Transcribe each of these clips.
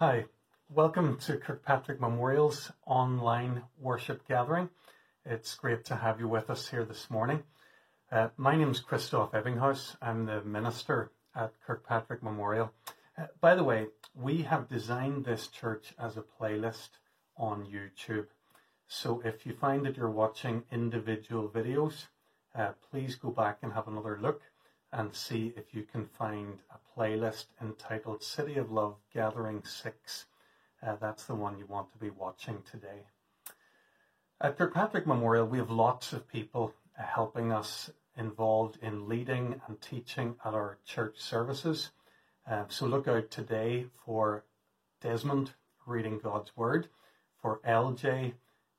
Hi, welcome to Kirkpatrick Memorial's online worship gathering. It's great to have you with us here this morning. Uh, my name is Christoph Ebbinghaus. I'm the minister at Kirkpatrick Memorial. Uh, by the way, we have designed this church as a playlist on YouTube. So if you find that you're watching individual videos, uh, please go back and have another look and see if you can find a playlist entitled City of Love Gathering 6. Uh, that's the one you want to be watching today. At Kirkpatrick Memorial, we have lots of people uh, helping us involved in leading and teaching at our church services. Uh, so look out today for Desmond reading God's Word, for LJ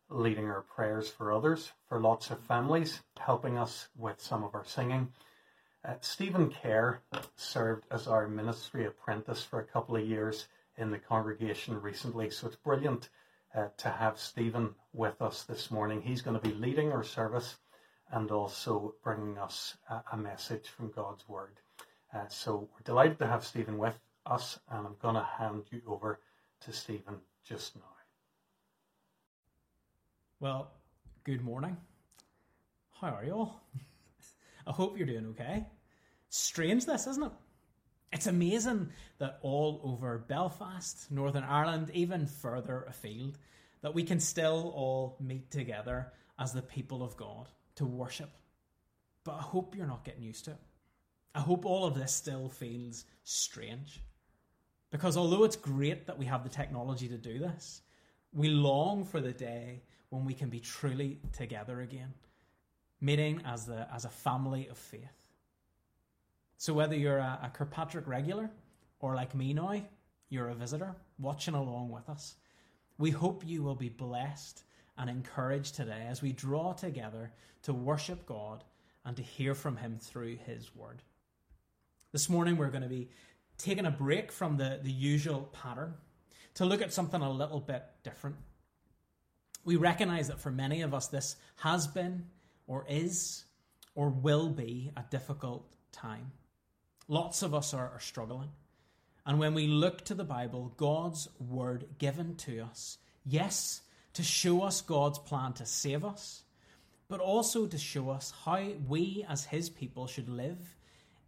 leading our prayers for others, for lots of families helping us with some of our singing Stephen Kerr served as our ministry apprentice for a couple of years in the congregation recently, so it's brilliant uh, to have Stephen with us this morning. He's going to be leading our service and also bringing us a, a message from God's Word. Uh, so we're delighted to have Stephen with us, and I'm going to hand you over to Stephen just now. Well, good morning. How are you all? I hope you're doing okay. Strange, this, isn't it? It's amazing that all over Belfast, Northern Ireland, even further afield, that we can still all meet together as the people of God to worship. But I hope you're not getting used to it. I hope all of this still feels strange. Because although it's great that we have the technology to do this, we long for the day when we can be truly together again meeting as, the, as a family of faith. So, whether you're a, a Kirkpatrick regular or like me now, you're a visitor watching along with us, we hope you will be blessed and encouraged today as we draw together to worship God and to hear from Him through His Word. This morning, we're going to be taking a break from the, the usual pattern to look at something a little bit different. We recognize that for many of us, this has been or is or will be a difficult time. Lots of us are, are struggling. And when we look to the Bible, God's word given to us, yes, to show us God's plan to save us, but also to show us how we as his people should live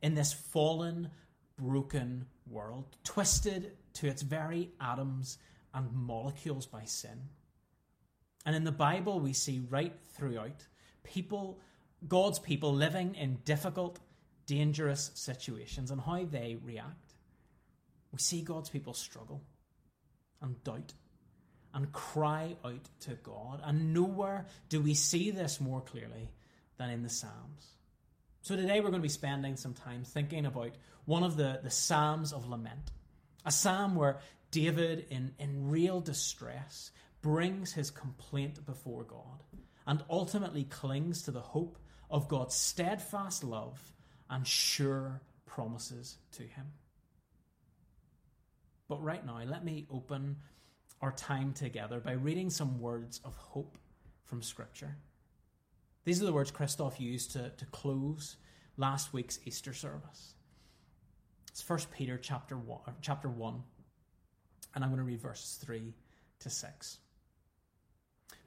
in this fallen, broken world, twisted to its very atoms and molecules by sin. And in the Bible, we see right throughout people, God's people living in difficult, dangerous situations and how they react. We see God's people struggle and doubt and cry out to God. And nowhere do we see this more clearly than in the Psalms. So today we're going to be spending some time thinking about one of the, the Psalms of Lament. A psalm where David, in, in real distress, brings his complaint before God and ultimately clings to the hope of God's steadfast love and sure promises to him. But right now, let me open our time together by reading some words of hope from Scripture. These are the words Christoph used to, to close last week's Easter service. It's 1 Peter chapter 1, chapter 1, and I'm going to read verses 3 to 6.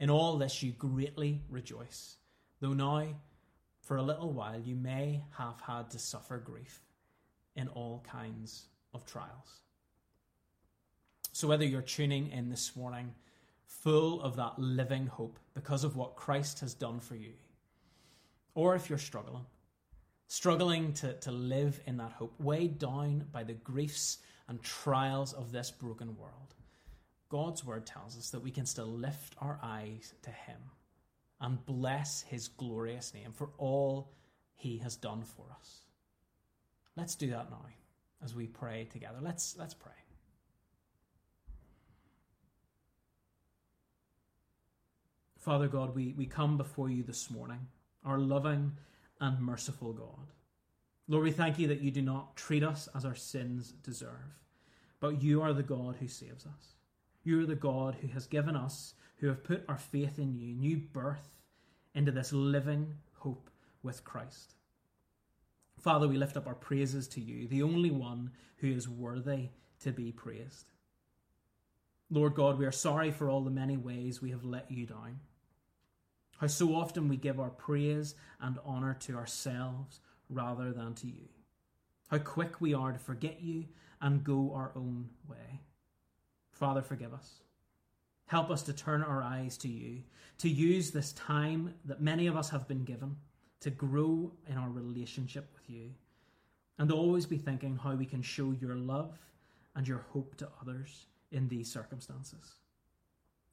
In all this you greatly rejoice, though now, for a little while, you may have had to suffer grief in all kinds of trials. So, whether you're tuning in this morning full of that living hope because of what Christ has done for you, or if you're struggling, struggling to, to live in that hope, weighed down by the griefs and trials of this broken world, God's word tells us that we can still lift our eyes to Him and bless His glorious name for all He has done for us. Let's do that now as we pray together. Let's, let's pray. Father God, we, we come before you this morning, our loving and merciful God. Lord, we thank you that you do not treat us as our sins deserve, but you are the God who saves us. You are the God who has given us, who have put our faith in you, new birth into this living hope with Christ. Father, we lift up our praises to you, the only one who is worthy to be praised. Lord God, we are sorry for all the many ways we have let you down. How so often we give our praise and honour to ourselves rather than to you. How quick we are to forget you and go our own way. Father, forgive us. Help us to turn our eyes to you, to use this time that many of us have been given to grow in our relationship with you, and always be thinking how we can show your love and your hope to others in these circumstances.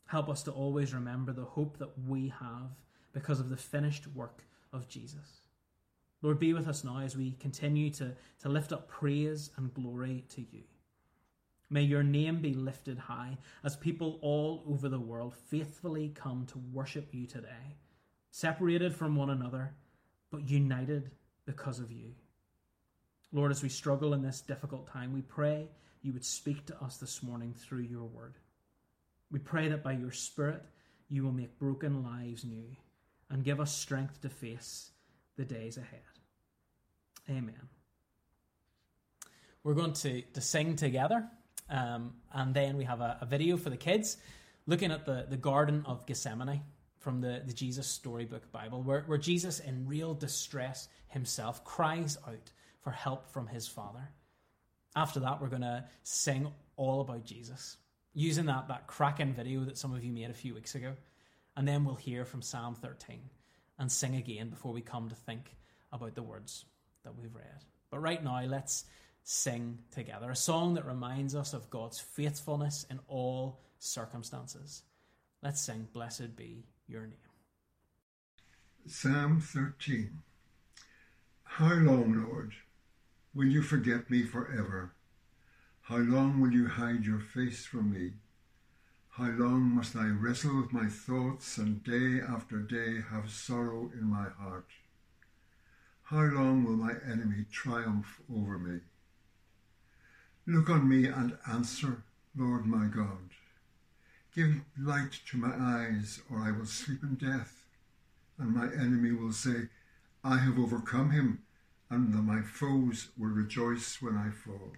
Help us to always remember the hope that we have because of the finished work of Jesus. Lord, be with us now as we continue to, to lift up praise and glory to you. May your name be lifted high as people all over the world faithfully come to worship you today, separated from one another, but united because of you. Lord, as we struggle in this difficult time, we pray you would speak to us this morning through your word. We pray that by your Spirit you will make broken lives new and give us strength to face the days ahead. Amen. We're going to, to sing together, um, and then we have a, a, video for the kids looking at the, the Garden of Gethsemane from the, the Jesus Storybook Bible, where, where Jesus, in real distress himself, cries out for help from his Father. After that, we're going to sing all about Jesus, using that, that cracking video that some of you made a few weeks ago. And then we'll hear from Psalm 13 and sing again before we come to think about the words that we've read. But right now, let's sing together a song that reminds us of God's faithfulness in all circumstances. Let's sing, Blessed be your name. Psalm 13 How long, Lord, will you forget me forever? How long will you hide your face from me? How long must I wrestle with my thoughts and day after day have sorrow in my heart? How long will my enemy triumph over me? Look on me and answer, Lord my God. Give light to my eyes, or I will sleep in death, and my enemy will say, I have overcome him, and my foes will rejoice when I fall.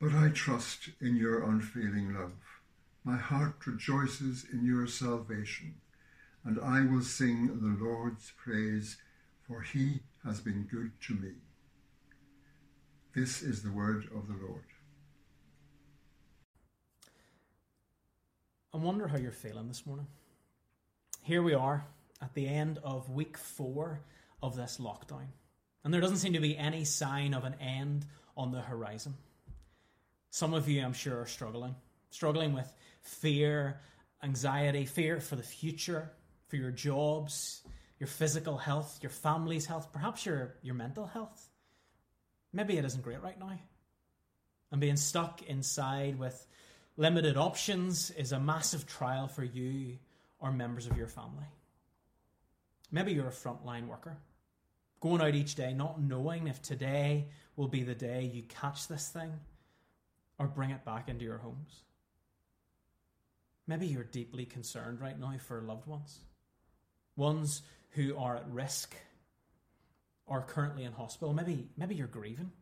But I trust in your unfailing love. My heart rejoices in your salvation, and I will sing the Lord's praise, for he has been good to me. This is the word of the Lord. I wonder how you're feeling this morning. Here we are at the end of week four of this lockdown, and there doesn't seem to be any sign of an end on the horizon. Some of you, I'm sure, are struggling. Struggling with fear, anxiety, fear for the future, for your jobs, your physical health, your family's health, perhaps your, your mental health. Maybe it isn't great right now. And being stuck inside with limited options is a massive trial for you or members of your family. Maybe you're a frontline worker, going out each day not knowing if today will be the day you catch this thing or bring it back into your homes. Maybe you're deeply concerned right now for loved ones, ones who are at risk or currently in hospital. Maybe, maybe you're grieving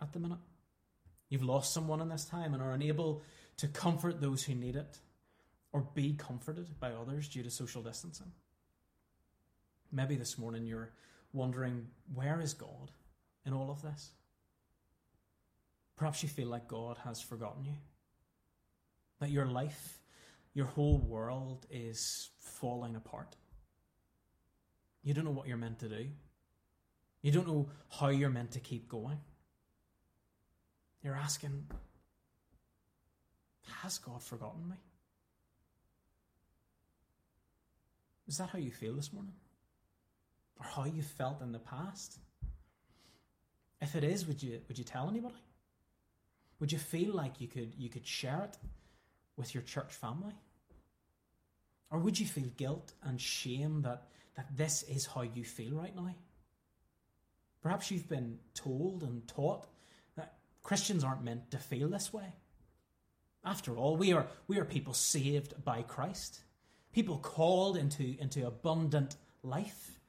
at the minute. You've lost someone in this time and are unable to comfort those who need it or be comforted by others due to social distancing. Maybe this morning you're wondering, where is God in all of this? Perhaps you feel like God has forgotten you. That your life, your whole world is falling apart. You don't know what you're meant to do. You don't know how you're meant to keep going. You're asking, Has God forgotten me? Is that how you feel this morning? Or how you felt in the past? If it is, would you would you tell anybody? Would you feel like you could you could share it with your church family? Or would you feel guilt and shame that, that this is how you feel right now? Perhaps you've been told and taught that Christians aren't meant to feel this way. After all, we are, we are people saved by Christ, people called into, into abundant life.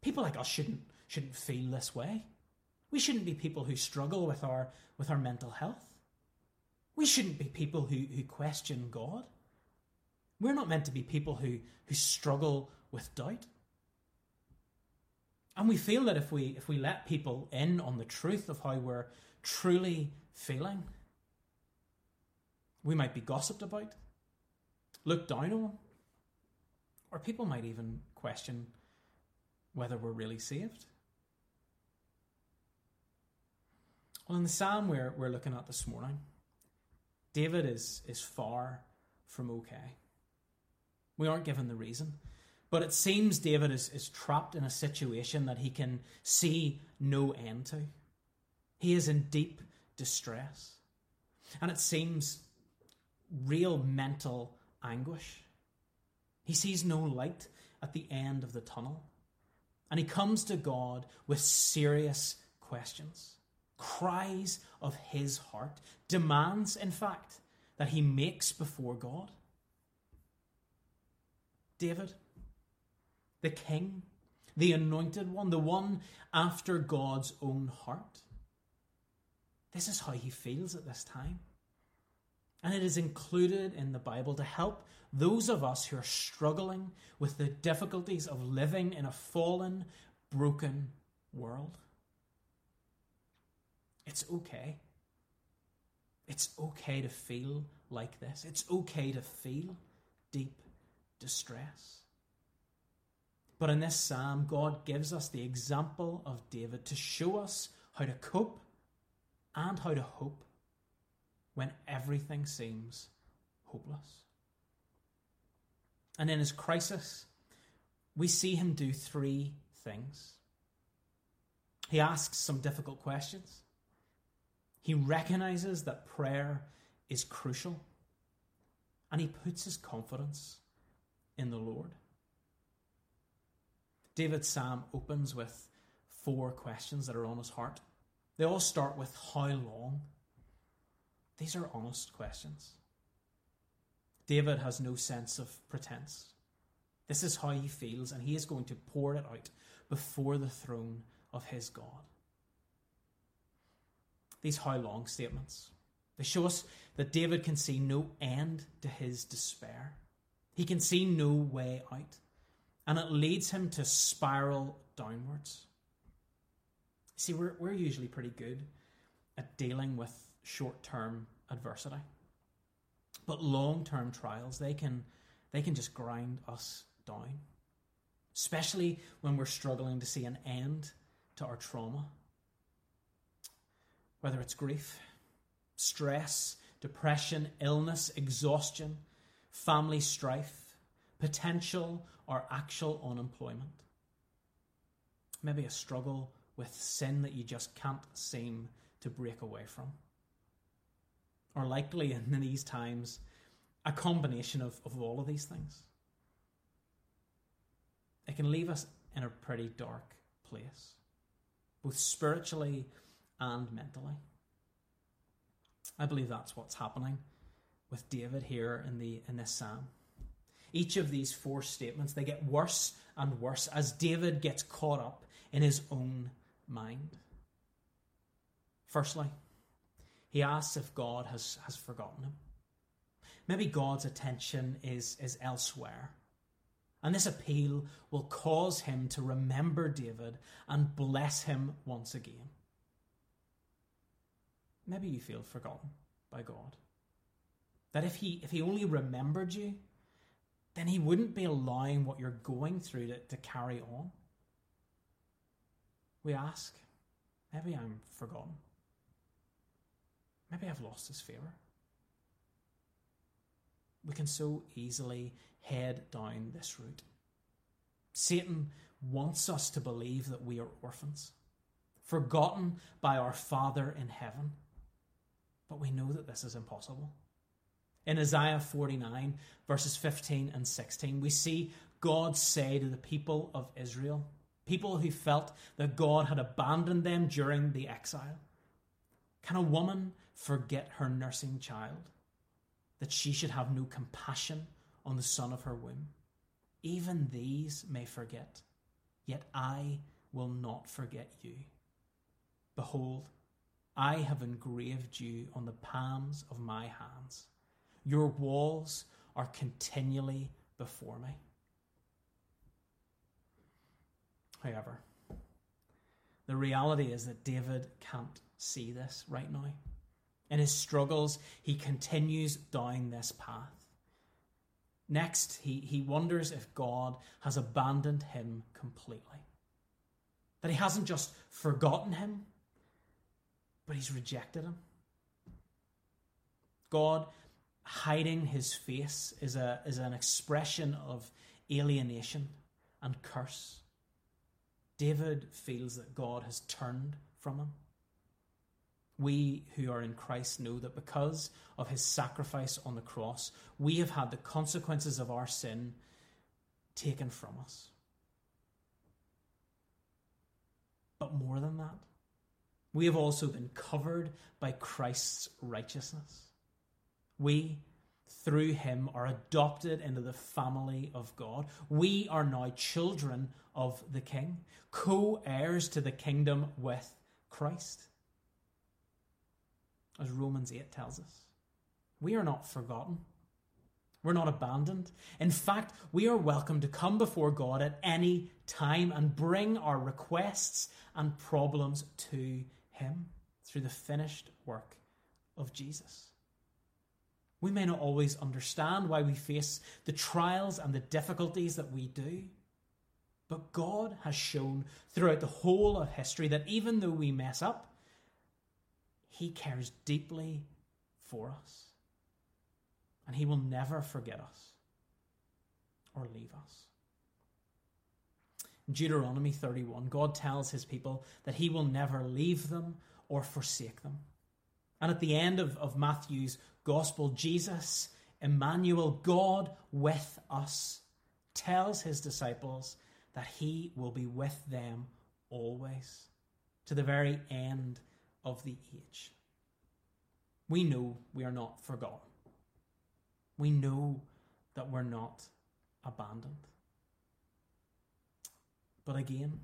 People like us shouldn't, shouldn't feel this way. We shouldn't be people who struggle with our, with our mental health. We shouldn't be people who, who question God. We're not meant to be people who, who struggle with doubt. And we feel that if we if we let people in on the truth of how we're truly feeling, we might be gossiped about, looked down on, or people might even question whether we're really saved. Well, in the psalm we're, we're looking at this morning, David is, is far from okay. We aren't given the reason. But it seems David is, is trapped in a situation that he can see no end to. He is in deep distress. And it seems real mental anguish. He sees no light at the end of the tunnel. And he comes to God with serious questions, cries of his heart, demands, in fact, that he makes before God. David, the king, the anointed one, the one after God's own heart. This is how he feels at this time. And it is included in the Bible to help those of us who are struggling with the difficulties of living in a fallen, broken world. It's okay. It's okay to feel like this. It's okay to feel deep distress. But in this psalm, God gives us the example of David to show us how to cope and how to hope when everything seems hopeless. And in his crisis, we see him do three things. He asks some difficult questions. He recognizes that prayer is crucial. And he puts his confidence in the Lord. David's psalm opens with four questions that are on his heart. They all start with how long? These are honest questions. David has no sense of pretense. This is how he feels, and he is going to pour it out before the throne of his God. These how long statements. They show us that David can see no end to his despair. He can see no way out and it leads him to spiral downwards. See, we're, we're usually pretty good at dealing with short term adversity. But long term trials, they can, they can just grind us down, especially when we're struggling to see an end to our trauma. Whether it's grief, stress, depression, illness, exhaustion, family strife, potential or actual unemployment. Maybe a struggle with sin that you just can't seem to break away from. Or likely in these times, a combination of, of all of these things. It can leave us in a pretty dark place, both spiritually and mentally. I believe that's what's happening with David here in the in this psalm. Each of these four statements, they get worse and worse as David gets caught up in his own mind. Firstly, he asks if God has, has forgotten him. Maybe God's attention is, is elsewhere. And this appeal will cause him to remember David and bless him once again. Maybe you feel forgotten by God. That if he, if he only remembered you, then he wouldn't be allowing what you're going through to, to carry on. We ask, maybe I'm forgotten. Maybe I've lost his favour. We can so easily head down this route. Satan wants us to believe that we are orphans, forgotten by our Father in heaven. But we know that this is impossible. In Isaiah 49, verses 15 and 16, we see God say to the people of Israel, people who felt that God had abandoned them during the exile, Can a woman forget her nursing child, that she should have no compassion on the son of her womb? Even these may forget, yet I will not forget you. Behold, I have engraved you on the palms of my hands. Your walls are continually before me. However, the reality is that David can't see this right now. In his struggles, he continues down this path. Next, he, he wonders if God has abandoned him completely. That he hasn't just forgotten him, but he's rejected him. God hiding his face is, a, is an expression of alienation and curse. David feels that God has turned from him. We who are in Christ know that because of his sacrifice on the cross, we have had the consequences of our sin taken from us. But more than that, we have also been covered by Christ's righteousness. We, through him, are adopted into the family of God. We are now children of the King, co heirs to the kingdom with Christ. As Romans 8 tells us, we are not forgotten. We're not abandoned. In fact, we are welcome to come before God at any time and bring our requests and problems to Him through the finished work of Jesus. We may not always understand why we face the trials and the difficulties that we do. But God has shown throughout the whole of history that even though we mess up, He cares deeply for us. And He will never forget us or leave us. In Deuteronomy 31, God tells His people that He will never leave them or forsake them. And at the end of, of Matthew's gospel, Jesus, Emmanuel, God with us, tells his disciples that he will be with them always to the very end of the age. We know we are not forgotten. We know that we're not abandoned. But again,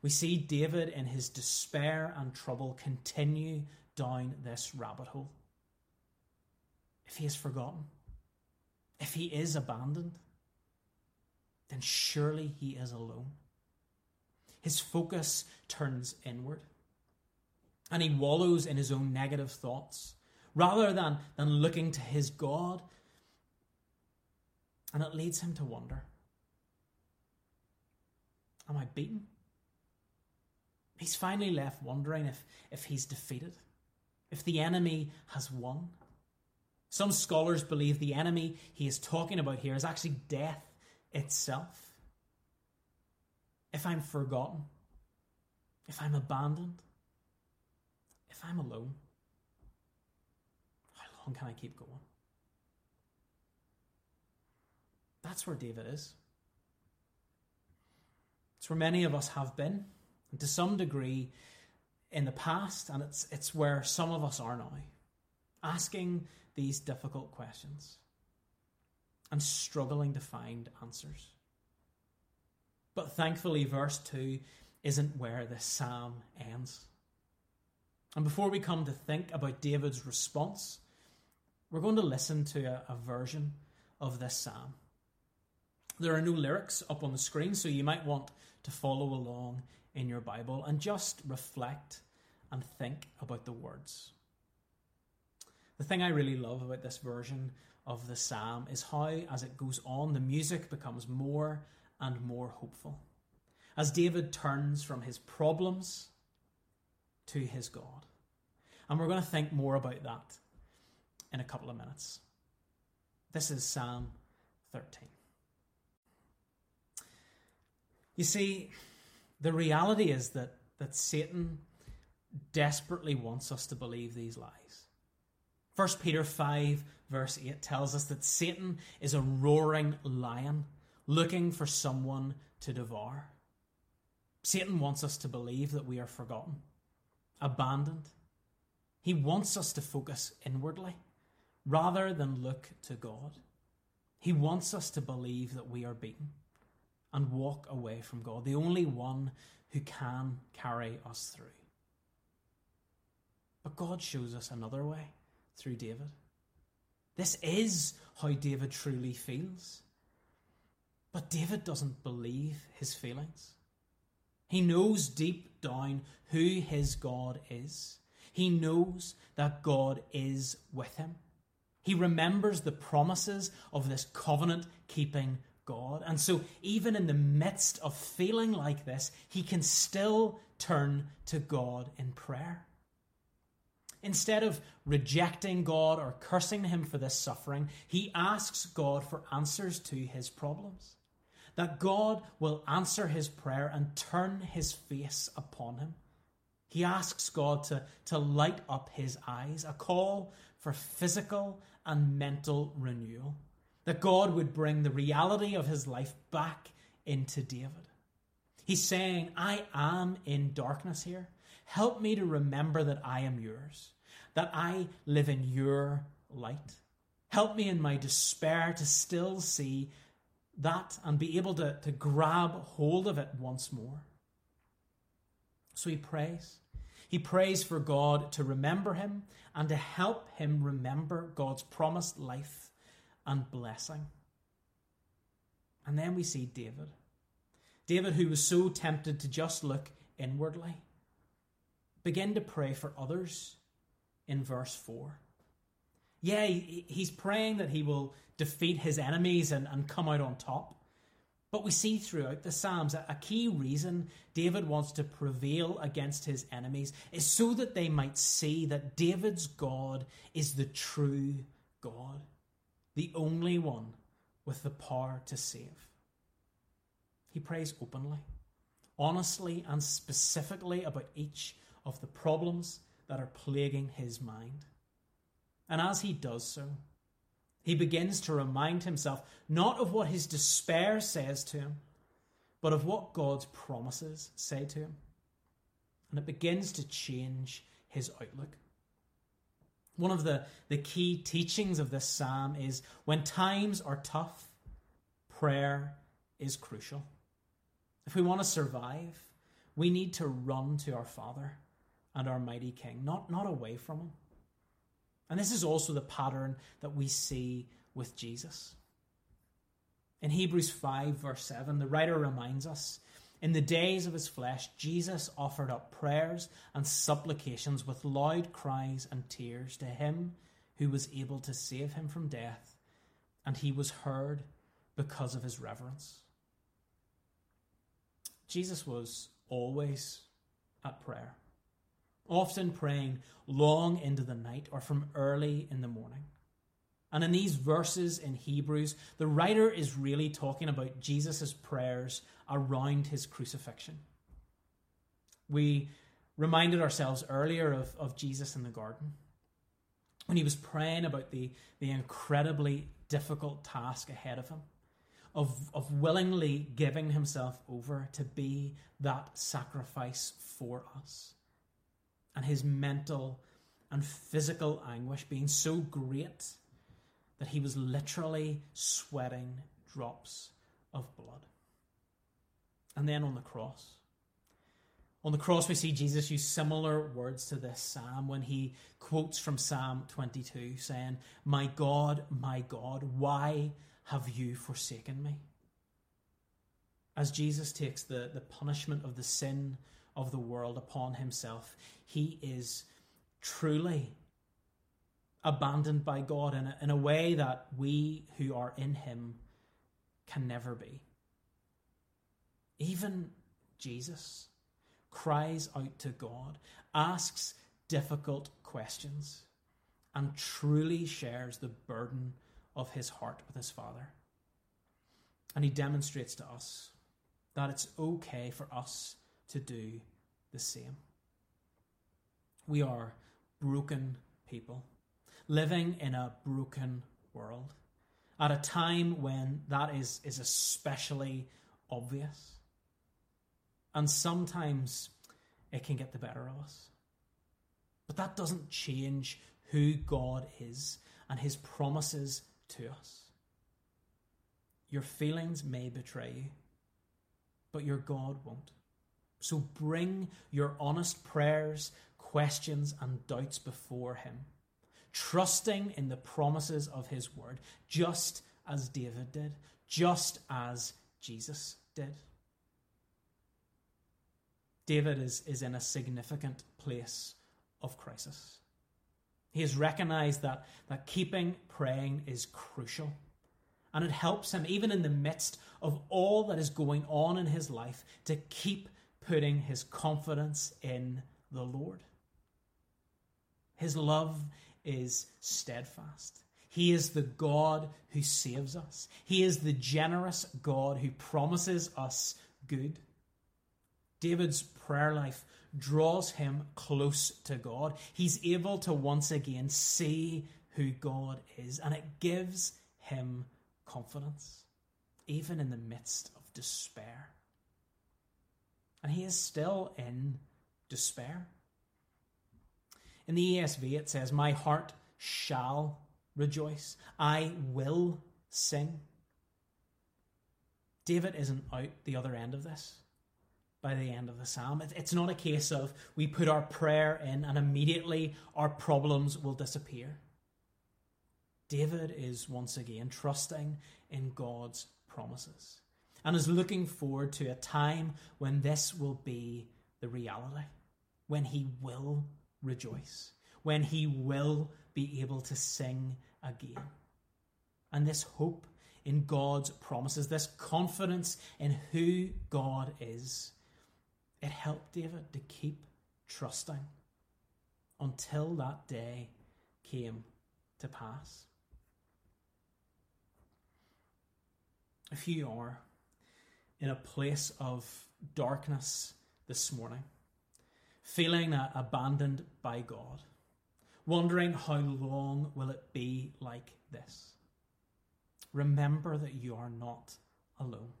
we see David in his despair and trouble continue down this rabbit hole if he is forgotten, if he is abandoned, then surely he is alone. His focus turns inward and he wallows in his own negative thoughts rather than, than looking to his God. And it leads him to wonder Am I beaten? He's finally left wondering if, if he's defeated, if the enemy has won. Some scholars believe the enemy he is talking about here is actually death itself. If I'm forgotten, if I'm abandoned, if I'm alone, how long can I keep going? That's where David is. It's where many of us have been, and to some degree in the past, and it's, it's where some of us are now. Asking these difficult questions and struggling to find answers. But thankfully, verse 2 isn't where the psalm ends. And before we come to think about David's response, we're going to listen to a, a, version of this psalm. There are no lyrics up on the screen, so you might want to follow along in your Bible and just reflect and think about the words. The thing I really love about this version of the psalm is how, as it goes on, the music becomes more and more hopeful. As David turns from his problems to his God. And we're going to think more about that in a couple of minutes. This is Psalm 13. You see, the reality is that, that Satan desperately wants us to believe these lies. 1 Peter 5, verse 8, tells us that Satan is a roaring lion looking for someone to devour. Satan wants us to believe that we are forgotten, abandoned. He wants us to focus inwardly rather than look to God. He wants us to believe that we are beaten and walk away from God, the only one who can carry us through. But God shows us another way through David. This is how David truly feels. But David doesn't believe his feelings. He knows deep down who his God is. He knows that God is with him. He remembers the promises of this covenant keeping God. And so, even in the midst of feeling like this, he can still turn to God in prayer. Instead of rejecting God or cursing him for this suffering, he asks God for answers to his problems. That God will answer his prayer and turn his face upon him. He asks God to, to light up his eyes, a call for physical and mental renewal. That God would bring the reality of his life back into David. He's saying, I am in darkness here. Help me to remember that I am yours, that I live in your light. Help me in my despair to still see that and be able to, to grab hold of it once more. So he prays. He prays for God to remember him and to help him remember God's promised life and blessing. And then we see David. David, who was so tempted to just look inwardly, begin to pray for others in verse 4. Yeah, he's praying that he will defeat his enemies and, and come out on top. But we see throughout the Psalms that a key reason David wants to prevail against his enemies is so that they might see that David's God is the true God, the only one with the power to save. He prays openly, honestly, and specifically about each of the problems that are plaguing his mind. And as he does so, he begins to remind himself not of what his despair says to him, but of what God's promises say to him. And it begins to change his outlook. One of the, the key teachings of this psalm is when times are tough, prayer is crucial. If we want to survive, we need to run to our Father and our mighty King, not, not away from him. And this is also the pattern that we see with Jesus. In Hebrews 5, verse 7, the writer reminds us in the days of his flesh, Jesus offered up prayers and supplications with loud cries and tears to him who was able to save him from death, and he was heard because of his reverence. Jesus was always at prayer often praying long into the night or from early in the morning. And in these verses in Hebrews, the writer is really talking about Jesus' prayers around his crucifixion. We reminded ourselves earlier of, of Jesus in the garden when he was praying about the, the incredibly difficult task ahead of him of, of willingly giving himself over to be that sacrifice for us and his mental and physical anguish being so great that he was literally sweating drops of blood. And then on the cross. On the cross, we see Jesus use similar words to this psalm when he quotes from Psalm 22, saying, My God, my God, why have you forsaken me? As Jesus takes the, the punishment of the sin of the world upon himself. He is truly abandoned by God in a, in a way that we who are in him can never be. Even Jesus cries out to God, asks difficult questions, and truly shares the burden of his heart with his Father. And he demonstrates to us that it's okay for us to do the same. We are broken people. living in a broken world at a time when that is, is especially obvious. And sometimes it can get the better of us. But that doesn't change who God is and his promises to us. Your feelings may betray you, but your God won't. So bring your honest prayers, questions, and doubts before him, trusting in the promises of his word, just as David did, just as Jesus did. David is, is in a significant place of crisis. He has recognized that, that keeping praying is crucial. And it helps him, even in the midst of all that is going on in his life, to keep putting his confidence in the Lord. His love is steadfast. He is the God who saves us. He is the generous God who promises us good. David's prayer life draws him close to God. He's able to once again see who God is, and it gives him confidence, even in the midst of despair. And he is still in despair. In the ESV, it says, My heart shall rejoice, I will sing. David isn't out the other end of this by the end of the psalm. It's not a case of we put our prayer in and immediately our problems will disappear. David is once again trusting in God's promises and is looking forward to a time when this will be the reality, when he will rejoice, when he will be able to sing again. And this hope in God's promises, this confidence in who God is, it helped David to keep trusting until that day came to pass. If you are in a place of darkness this morning, feeling abandoned by God, wondering how long will it be like this, remember that you are not alone.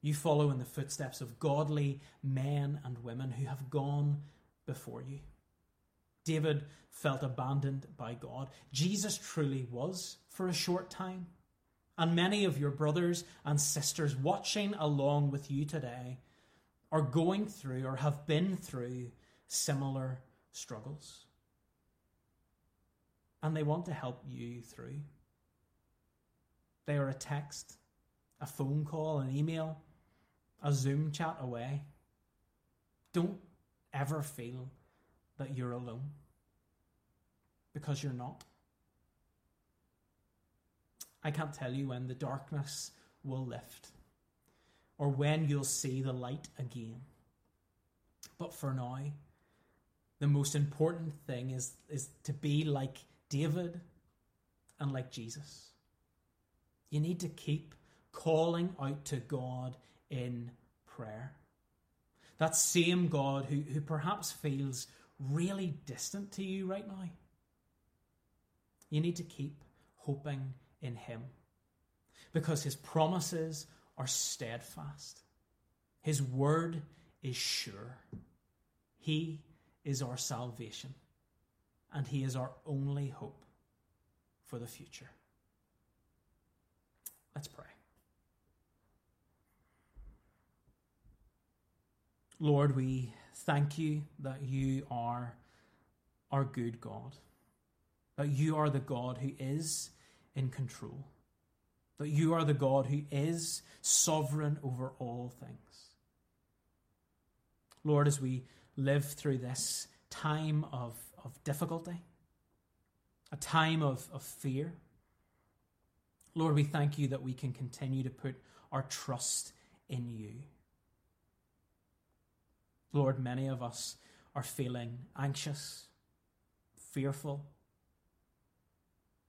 You follow in the footsteps of godly men and women who have gone before you. David felt abandoned by God. Jesus truly was for a short time. And many of your brothers and sisters watching along with you today are going through or have been through similar struggles. And they want to help you through. They are a text, a phone call, an email, a Zoom chat away. Don't ever feel that you're alone because you're not. I can't tell you when the darkness will lift or when you'll see the light again. But for now, the most important thing is, is to be like David and like Jesus. You need to keep calling out to God in prayer. That same God who, who perhaps feels really distant to you right now. You need to keep hoping in Him because His promises are steadfast, His word is sure. He is our salvation, and He is our only hope for the future. Let's pray. Lord, we thank you that you are our good God, that you are the God who is in control, that you are the God who is sovereign over all things. Lord, as we live through this time of, of difficulty, a time of, of fear, Lord, we thank you that we can continue to put our trust in you. Lord, many of us are feeling anxious, fearful.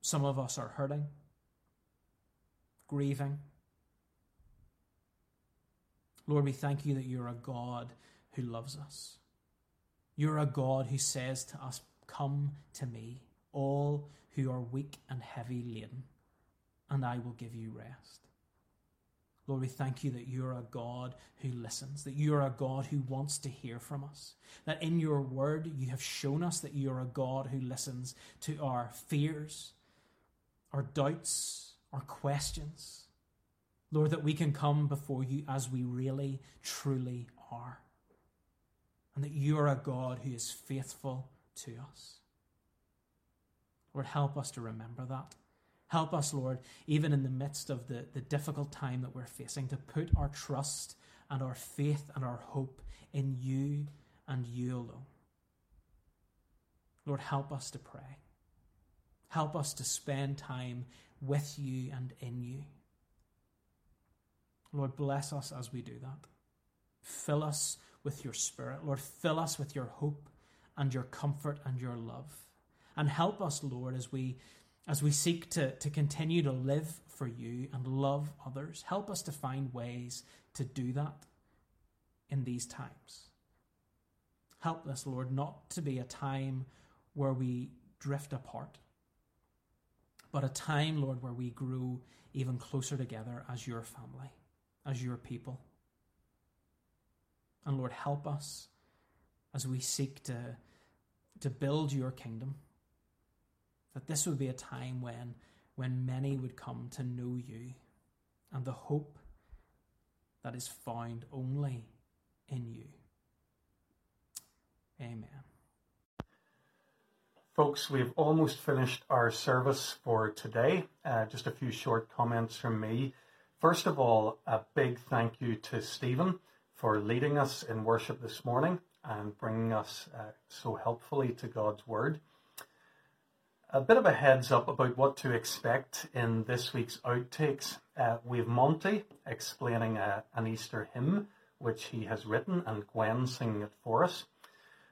Some of us are hurting, grieving. Lord, we thank you that you're a God who loves us. You're a God who says to us, Come to me, all who are weak and heavy laden, and I will give you rest. Lord, we thank you that you're a God who listens, that you're a God who wants to hear from us, that in your word you have shown us that you're a God who listens to our fears, our doubts, our questions. Lord, that we can come before you as we really, truly are. And that you're a God who is faithful to us. Lord, help us to remember that. Help us, Lord, even in the midst of the, the difficult time that we're facing, to put our trust and our faith and our hope in you and you alone. Lord, help us to pray. Help us to spend time with you and in you. Lord, bless us as we do that. Fill us with your Spirit. Lord, fill us with your hope and your comfort and your love. And help us, Lord, as we as we seek to, to continue to live for you and love others. Help us to find ways to do that in these times. Help us, Lord, not to be a time where we drift apart, but a time, Lord, where we grow even closer together as your family, as your people. And Lord, help us as we seek to, to build your kingdom. That this would be a time when, when many would come to know you and the hope that is found only in you. Amen. Folks, we've almost finished our service for today. Uh, just a few short comments from me. First of all, a big thank you to Stephen for leading us in worship this morning and bringing us uh, so helpfully to God's Word. A bit of a heads up about what to expect in this week's outtakes. Uh, we have Monty explaining a, uh, an Easter hymn which he has written and Gwen singing it for us,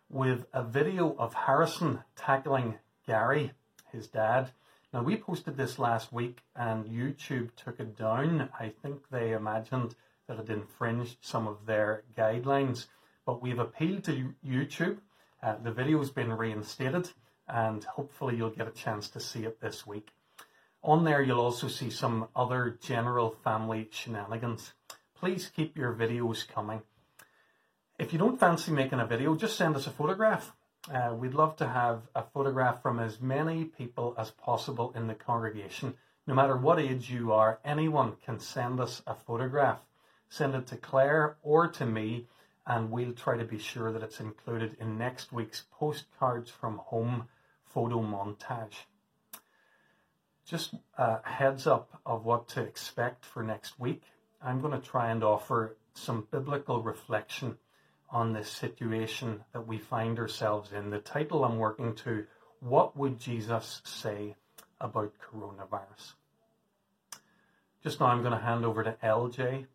with a video of Harrison tackling Gary, his dad. Now, we posted this last week and YouTube took it down. I think they imagined that it infringed some of their guidelines. But we've appealed to YouTube. Uh, the video's been reinstated, and hopefully you'll get a chance to see it this week. On there, you'll also see some other general family shenanigans. Please keep your videos coming. If you don't fancy making a video, just send us a photograph. Uh, we'd love to have a photograph from as many people as possible in the congregation. No matter what age you are, anyone can send us a photograph send it to Claire or to me, and we'll try to be sure that it's included in next week's postcards from home photo montage. Just a heads up of what to expect for next week. I'm going to try and offer some biblical reflection on this situation that we find ourselves in. The title I'm working to, What Would Jesus Say About Coronavirus? Just now I'm going to hand over to LJ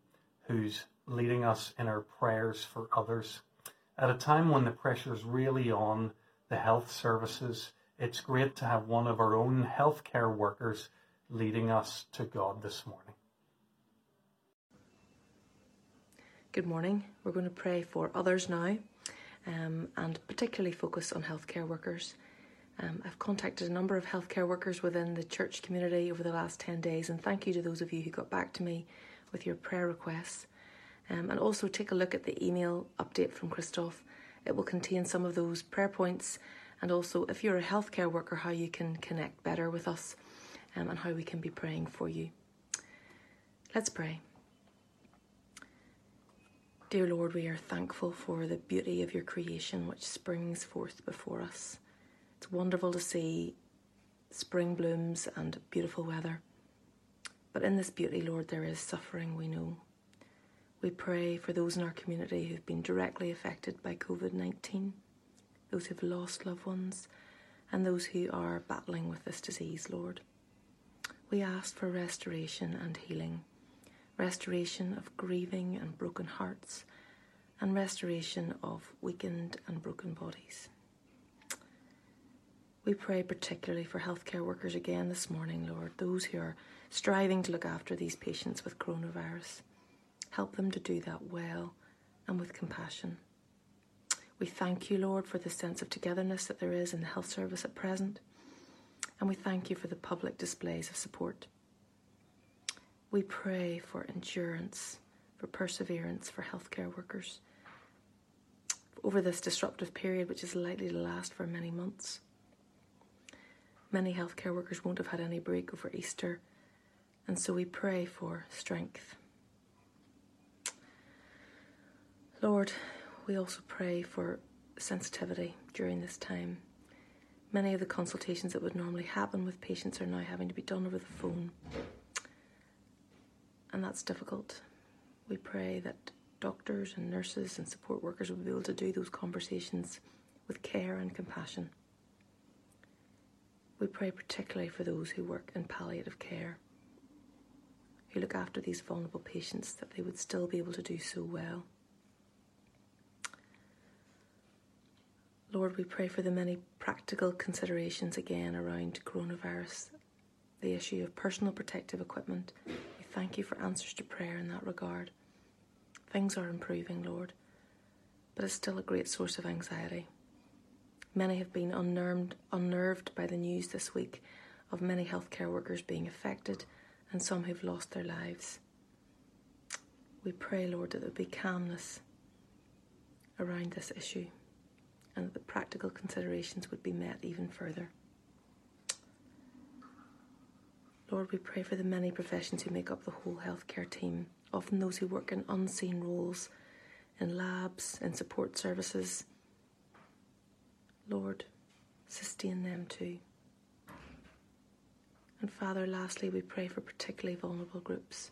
who's leading us in our prayers for others. At a time when the pressure is really on the health services, it's great to have one of our own healthcare workers leading us to God this morning. Good morning. We're going to pray for others now um, and particularly focus on healthcare workers. Um, I've contacted a number of healthcare workers within the church community over the last 10 days, and thank you to those of you who got back to me with your prayer requests. Um, and also take a look at the email update from Christoph. It will contain some of those prayer points and also, if you're a healthcare worker, how you can connect better with us um, and how we can be praying for you. Let's pray. Dear Lord, we are thankful for the beauty of your creation which springs forth before us. It's wonderful to see spring blooms and beautiful weather. But in this beauty, Lord, there is suffering, we know. We pray for those in our community who've been directly affected by COVID 19, those who've lost loved ones, and those who are battling with this disease, Lord. We ask for restoration and healing, restoration of grieving and broken hearts, and restoration of weakened and broken bodies. We pray particularly for healthcare workers again this morning, Lord, those who are striving to look after these patients with coronavirus. Help them to do that well and with compassion. We thank you, Lord, for the sense of togetherness that there is in the health service at present, and we thank you for the public displays of support. We pray for endurance, for perseverance for healthcare workers over this disruptive period, which is likely to last for many months. Many healthcare workers won't have had any break over Easter, and so we pray for strength. Lord, we also pray for sensitivity during this time. Many of the consultations that would normally happen with patients are now having to be done over the phone, and that's difficult. We pray that doctors and nurses and support workers will be able to do those conversations with care and compassion. We pray particularly for those who work in palliative care, who look after these vulnerable patients, that they would still be able to do so well. Lord, we pray for the many practical considerations again around coronavirus, the issue of personal protective equipment. Thank you for answers to prayer in that regard. Things are improving, Lord, but it's still a great source of anxiety. Many have been unnerved, unnerved by the news this week of many healthcare workers being affected and some who've lost their lives. We pray, Lord, that there be calmness around this issue and that the practical considerations would be met even further. Lord, we pray for the many professions who make up the whole healthcare team, often those who work in unseen roles, in labs, in support services, Lord, sustain them too. And Father, lastly, we pray for particularly vulnerable groups.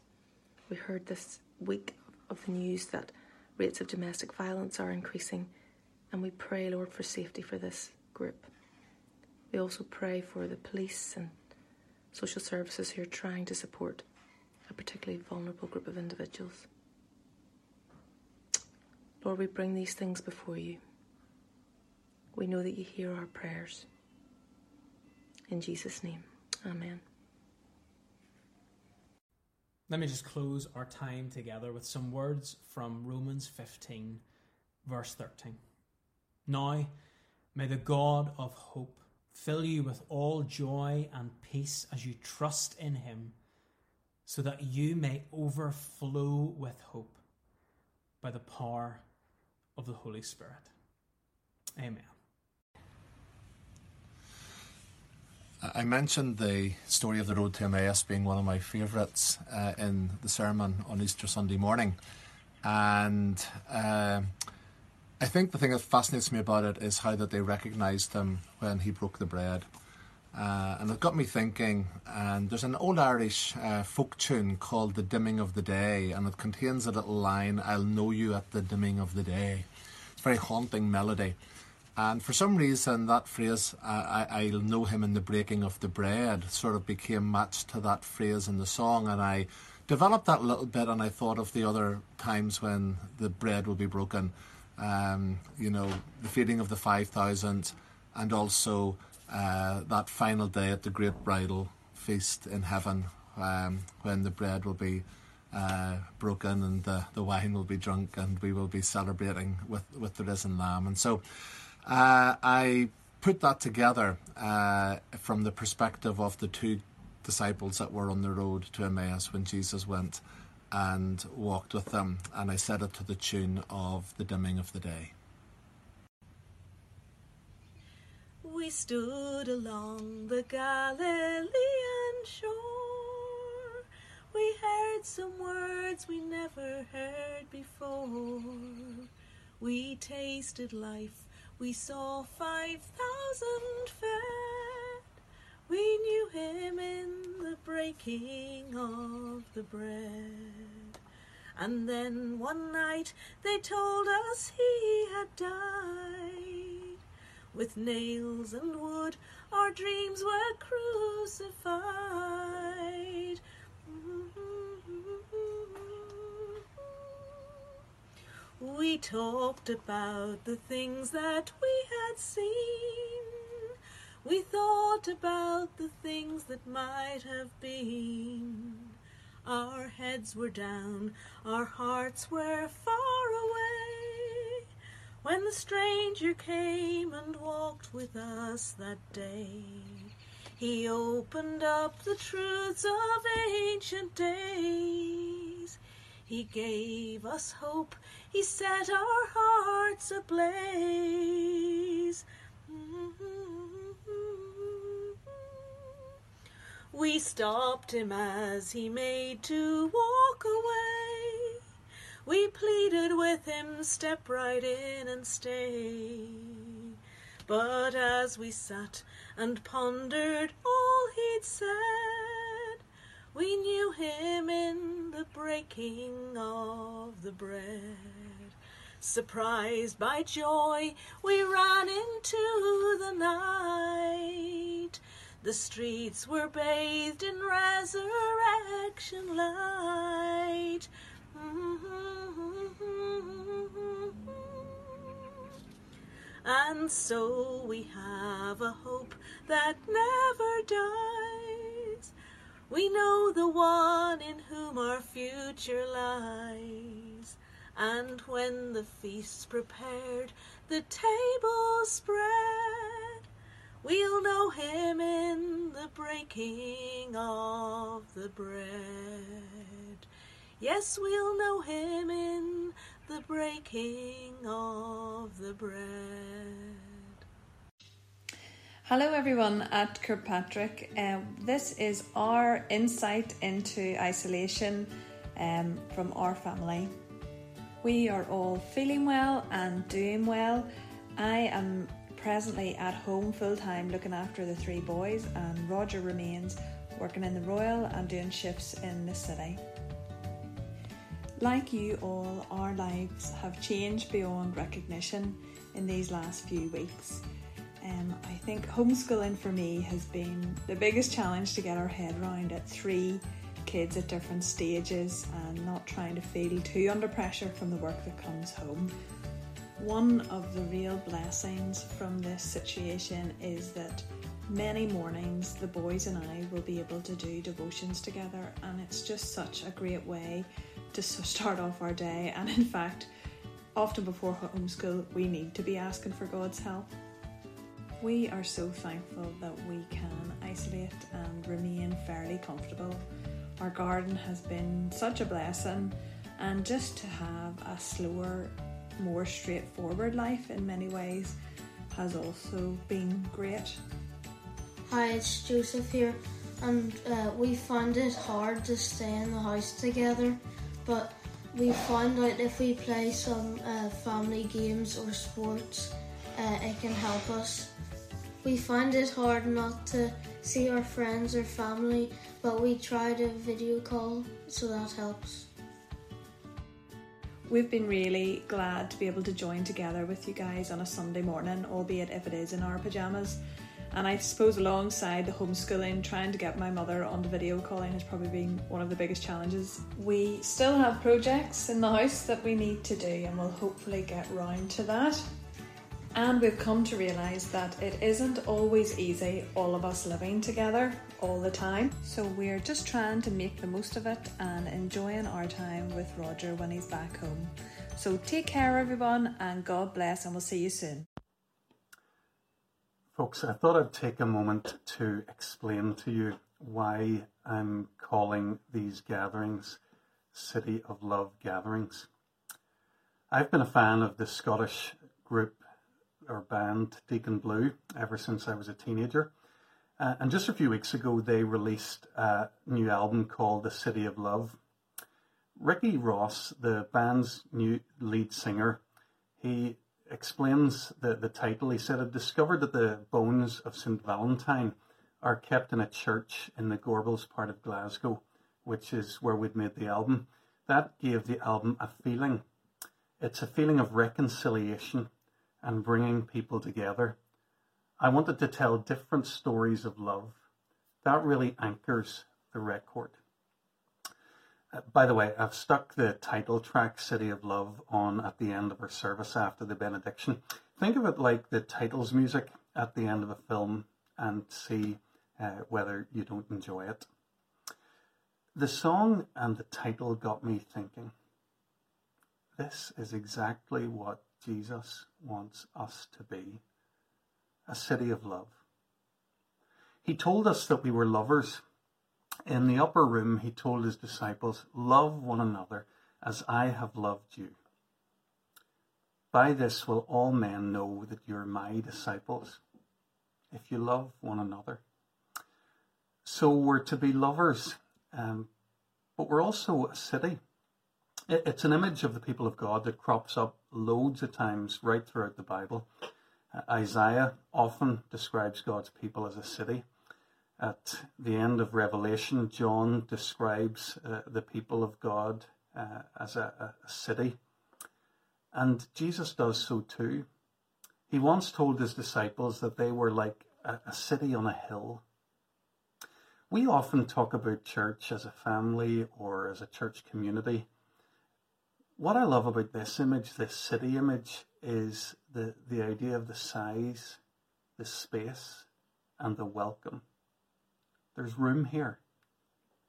We heard this week of the news that rates of domestic violence are increasing, and we pray, Lord, for safety for this group. We also pray for the police and social services who are trying to support a particularly vulnerable group of individuals. Lord, we bring these things before you. We know that you hear our prayers. In Jesus' name, Amen. Let me just close our time together with some words from Romans 15, verse 13. Now, may the God of hope fill you with all joy and peace as you trust in him, so that you may overflow with hope by the power of the Holy Spirit. Amen. I mentioned the story of the road to Emmaus being one of my favourites uh, in the sermon on Easter Sunday morning. And uh, I think the thing that fascinates me about it is how that they recognised him when he broke the bread. Uh, and it got me thinking, and there's an old Irish uh, folk tune called The Dimming of the Day, and it contains a little line, I'll know you at the dimming of the day. It's a very haunting melody. And for some reason, that phrase, I, I'll know him in the breaking of the bread, sort of became matched to that phrase in the song. And I developed that a little bit, and I thought of the other times when the bread will be broken. Um, you know, the feeding of the 5,000, and also uh, that final day at the great bridal feast in heaven um, when the bread will be uh, broken and the, the wine will be drunk, and we will be celebrating with, with the risen Lamb. And so, uh, I put that together uh, from the perspective of the two disciples that were on the road to Emmaus when Jesus went and walked with them, and I set it to the tune of the dimming of the day. We stood along the Galilean shore. We heard some words we never heard before. We tasted life we saw five thousand fed. We knew him in the breaking of the bread. And then one night they told us he had died. With nails and wood, our dreams were crucified. We talked about the things that we had seen. We thought about the things that might have been. Our heads were down, our hearts were far away. when the stranger came and walked with us that day. He opened up the truths of ancient days. He gave us hope. He set our hearts ablaze. We stopped him as he made to walk away. We pleaded with him, step right in and stay. But as we sat and pondered all he'd said, we knew him in the breaking of the bread. Surprised by joy, we ran into the night. The streets were bathed in resurrection light. Mm-hmm. And so we have a hope that never dies. We know the one in whom our future lies. And when the feast's prepared, the table spread, we'll know him in the breaking of the bread. Yes, we'll know him in the breaking of the bread. Hello, everyone at Kirkpatrick. Um, this is our insight into isolation um, from our family. We are all feeling well and doing well. I am presently at home full time looking after the three boys, and Roger remains working in the Royal and doing shifts in the city. Like you all, our lives have changed beyond recognition in these last few weeks. Um, I think homeschooling for me has been the biggest challenge to get our head around at three kids at different stages and not trying to feel too under pressure from the work that comes home. One of the real blessings from this situation is that many mornings the boys and I will be able to do devotions together, and it's just such a great way to start off our day. And in fact, often before homeschool, we need to be asking for God's help. We are so thankful that we can isolate and remain fairly comfortable. Our garden has been such a blessing, and just to have a slower, more straightforward life in many ways has also been great. Hi, it's Joseph here, and uh, we found it hard to stay in the house together, but we found out if we play some uh, family games or sports, uh, it can help us. We find it hard not to see our friends or family, but we try to video call, so that helps. We've been really glad to be able to join together with you guys on a Sunday morning, albeit if it is in our pyjamas. And I suppose alongside the homeschooling, trying to get my mother onto video calling has probably been one of the biggest challenges. We still have projects in the house that we need to do, and we'll hopefully get round to that. And we've come to realise that it isn't always easy, all of us living together all the time. So we're just trying to make the most of it and enjoying our time with Roger when he's back home. So take care, everyone, and God bless, and we'll see you soon. Folks, I thought I'd take a moment to explain to you why I'm calling these gatherings City of Love gatherings. I've been a fan of the Scottish group or band Deacon Blue ever since I was a teenager. Uh, and just a few weeks ago, they released a new album called The City of Love. Ricky Ross, the band's new lead singer, he explains the, the title. He said, I discovered that the bones of St. Valentine are kept in a church in the Gorbals part of Glasgow, which is where we'd made the album. That gave the album a feeling. It's a feeling of reconciliation and bringing people together. I wanted to tell different stories of love. That really anchors the record. Uh, by the way, I've stuck the title track City of Love on at the end of our service after the benediction. Think of it like the titles music at the end of a film and see uh, whether you don't enjoy it. The song and the title got me thinking. This is exactly what Jesus wants us to be a city of love. He told us that we were lovers. In the upper room, he told his disciples, Love one another as I have loved you. By this will all men know that you're my disciples, if you love one another. So we're to be lovers, um, but we're also a city. It's an image of the people of God that crops up loads of times right throughout the Bible. Isaiah often describes God's people as a city. At the end of Revelation, John describes uh, the people of God uh, as a, a city. And Jesus does so too. He once told his disciples that they were like a, a city on a hill. We often talk about church as a family or as a church community. What I love about this image, this city image, is the, the idea of the size, the space, and the welcome. There's room here,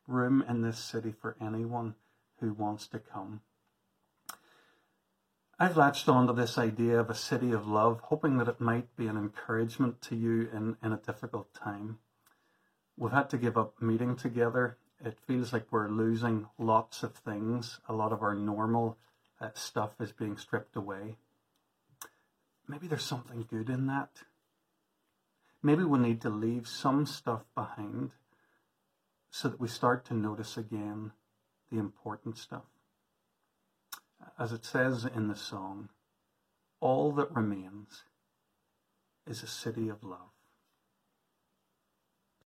room in this city for anyone who wants to come. I've latched onto this idea of a city of love, hoping that it might be an encouragement to you in, in a difficult time. We've had to give up meeting together. It feels like we're losing lots of things. A lot of our normal uh, stuff is being stripped away. Maybe there's something good in that. Maybe we need to leave some stuff behind so that we start to notice again the important stuff. As it says in the song, all that remains is a city of love.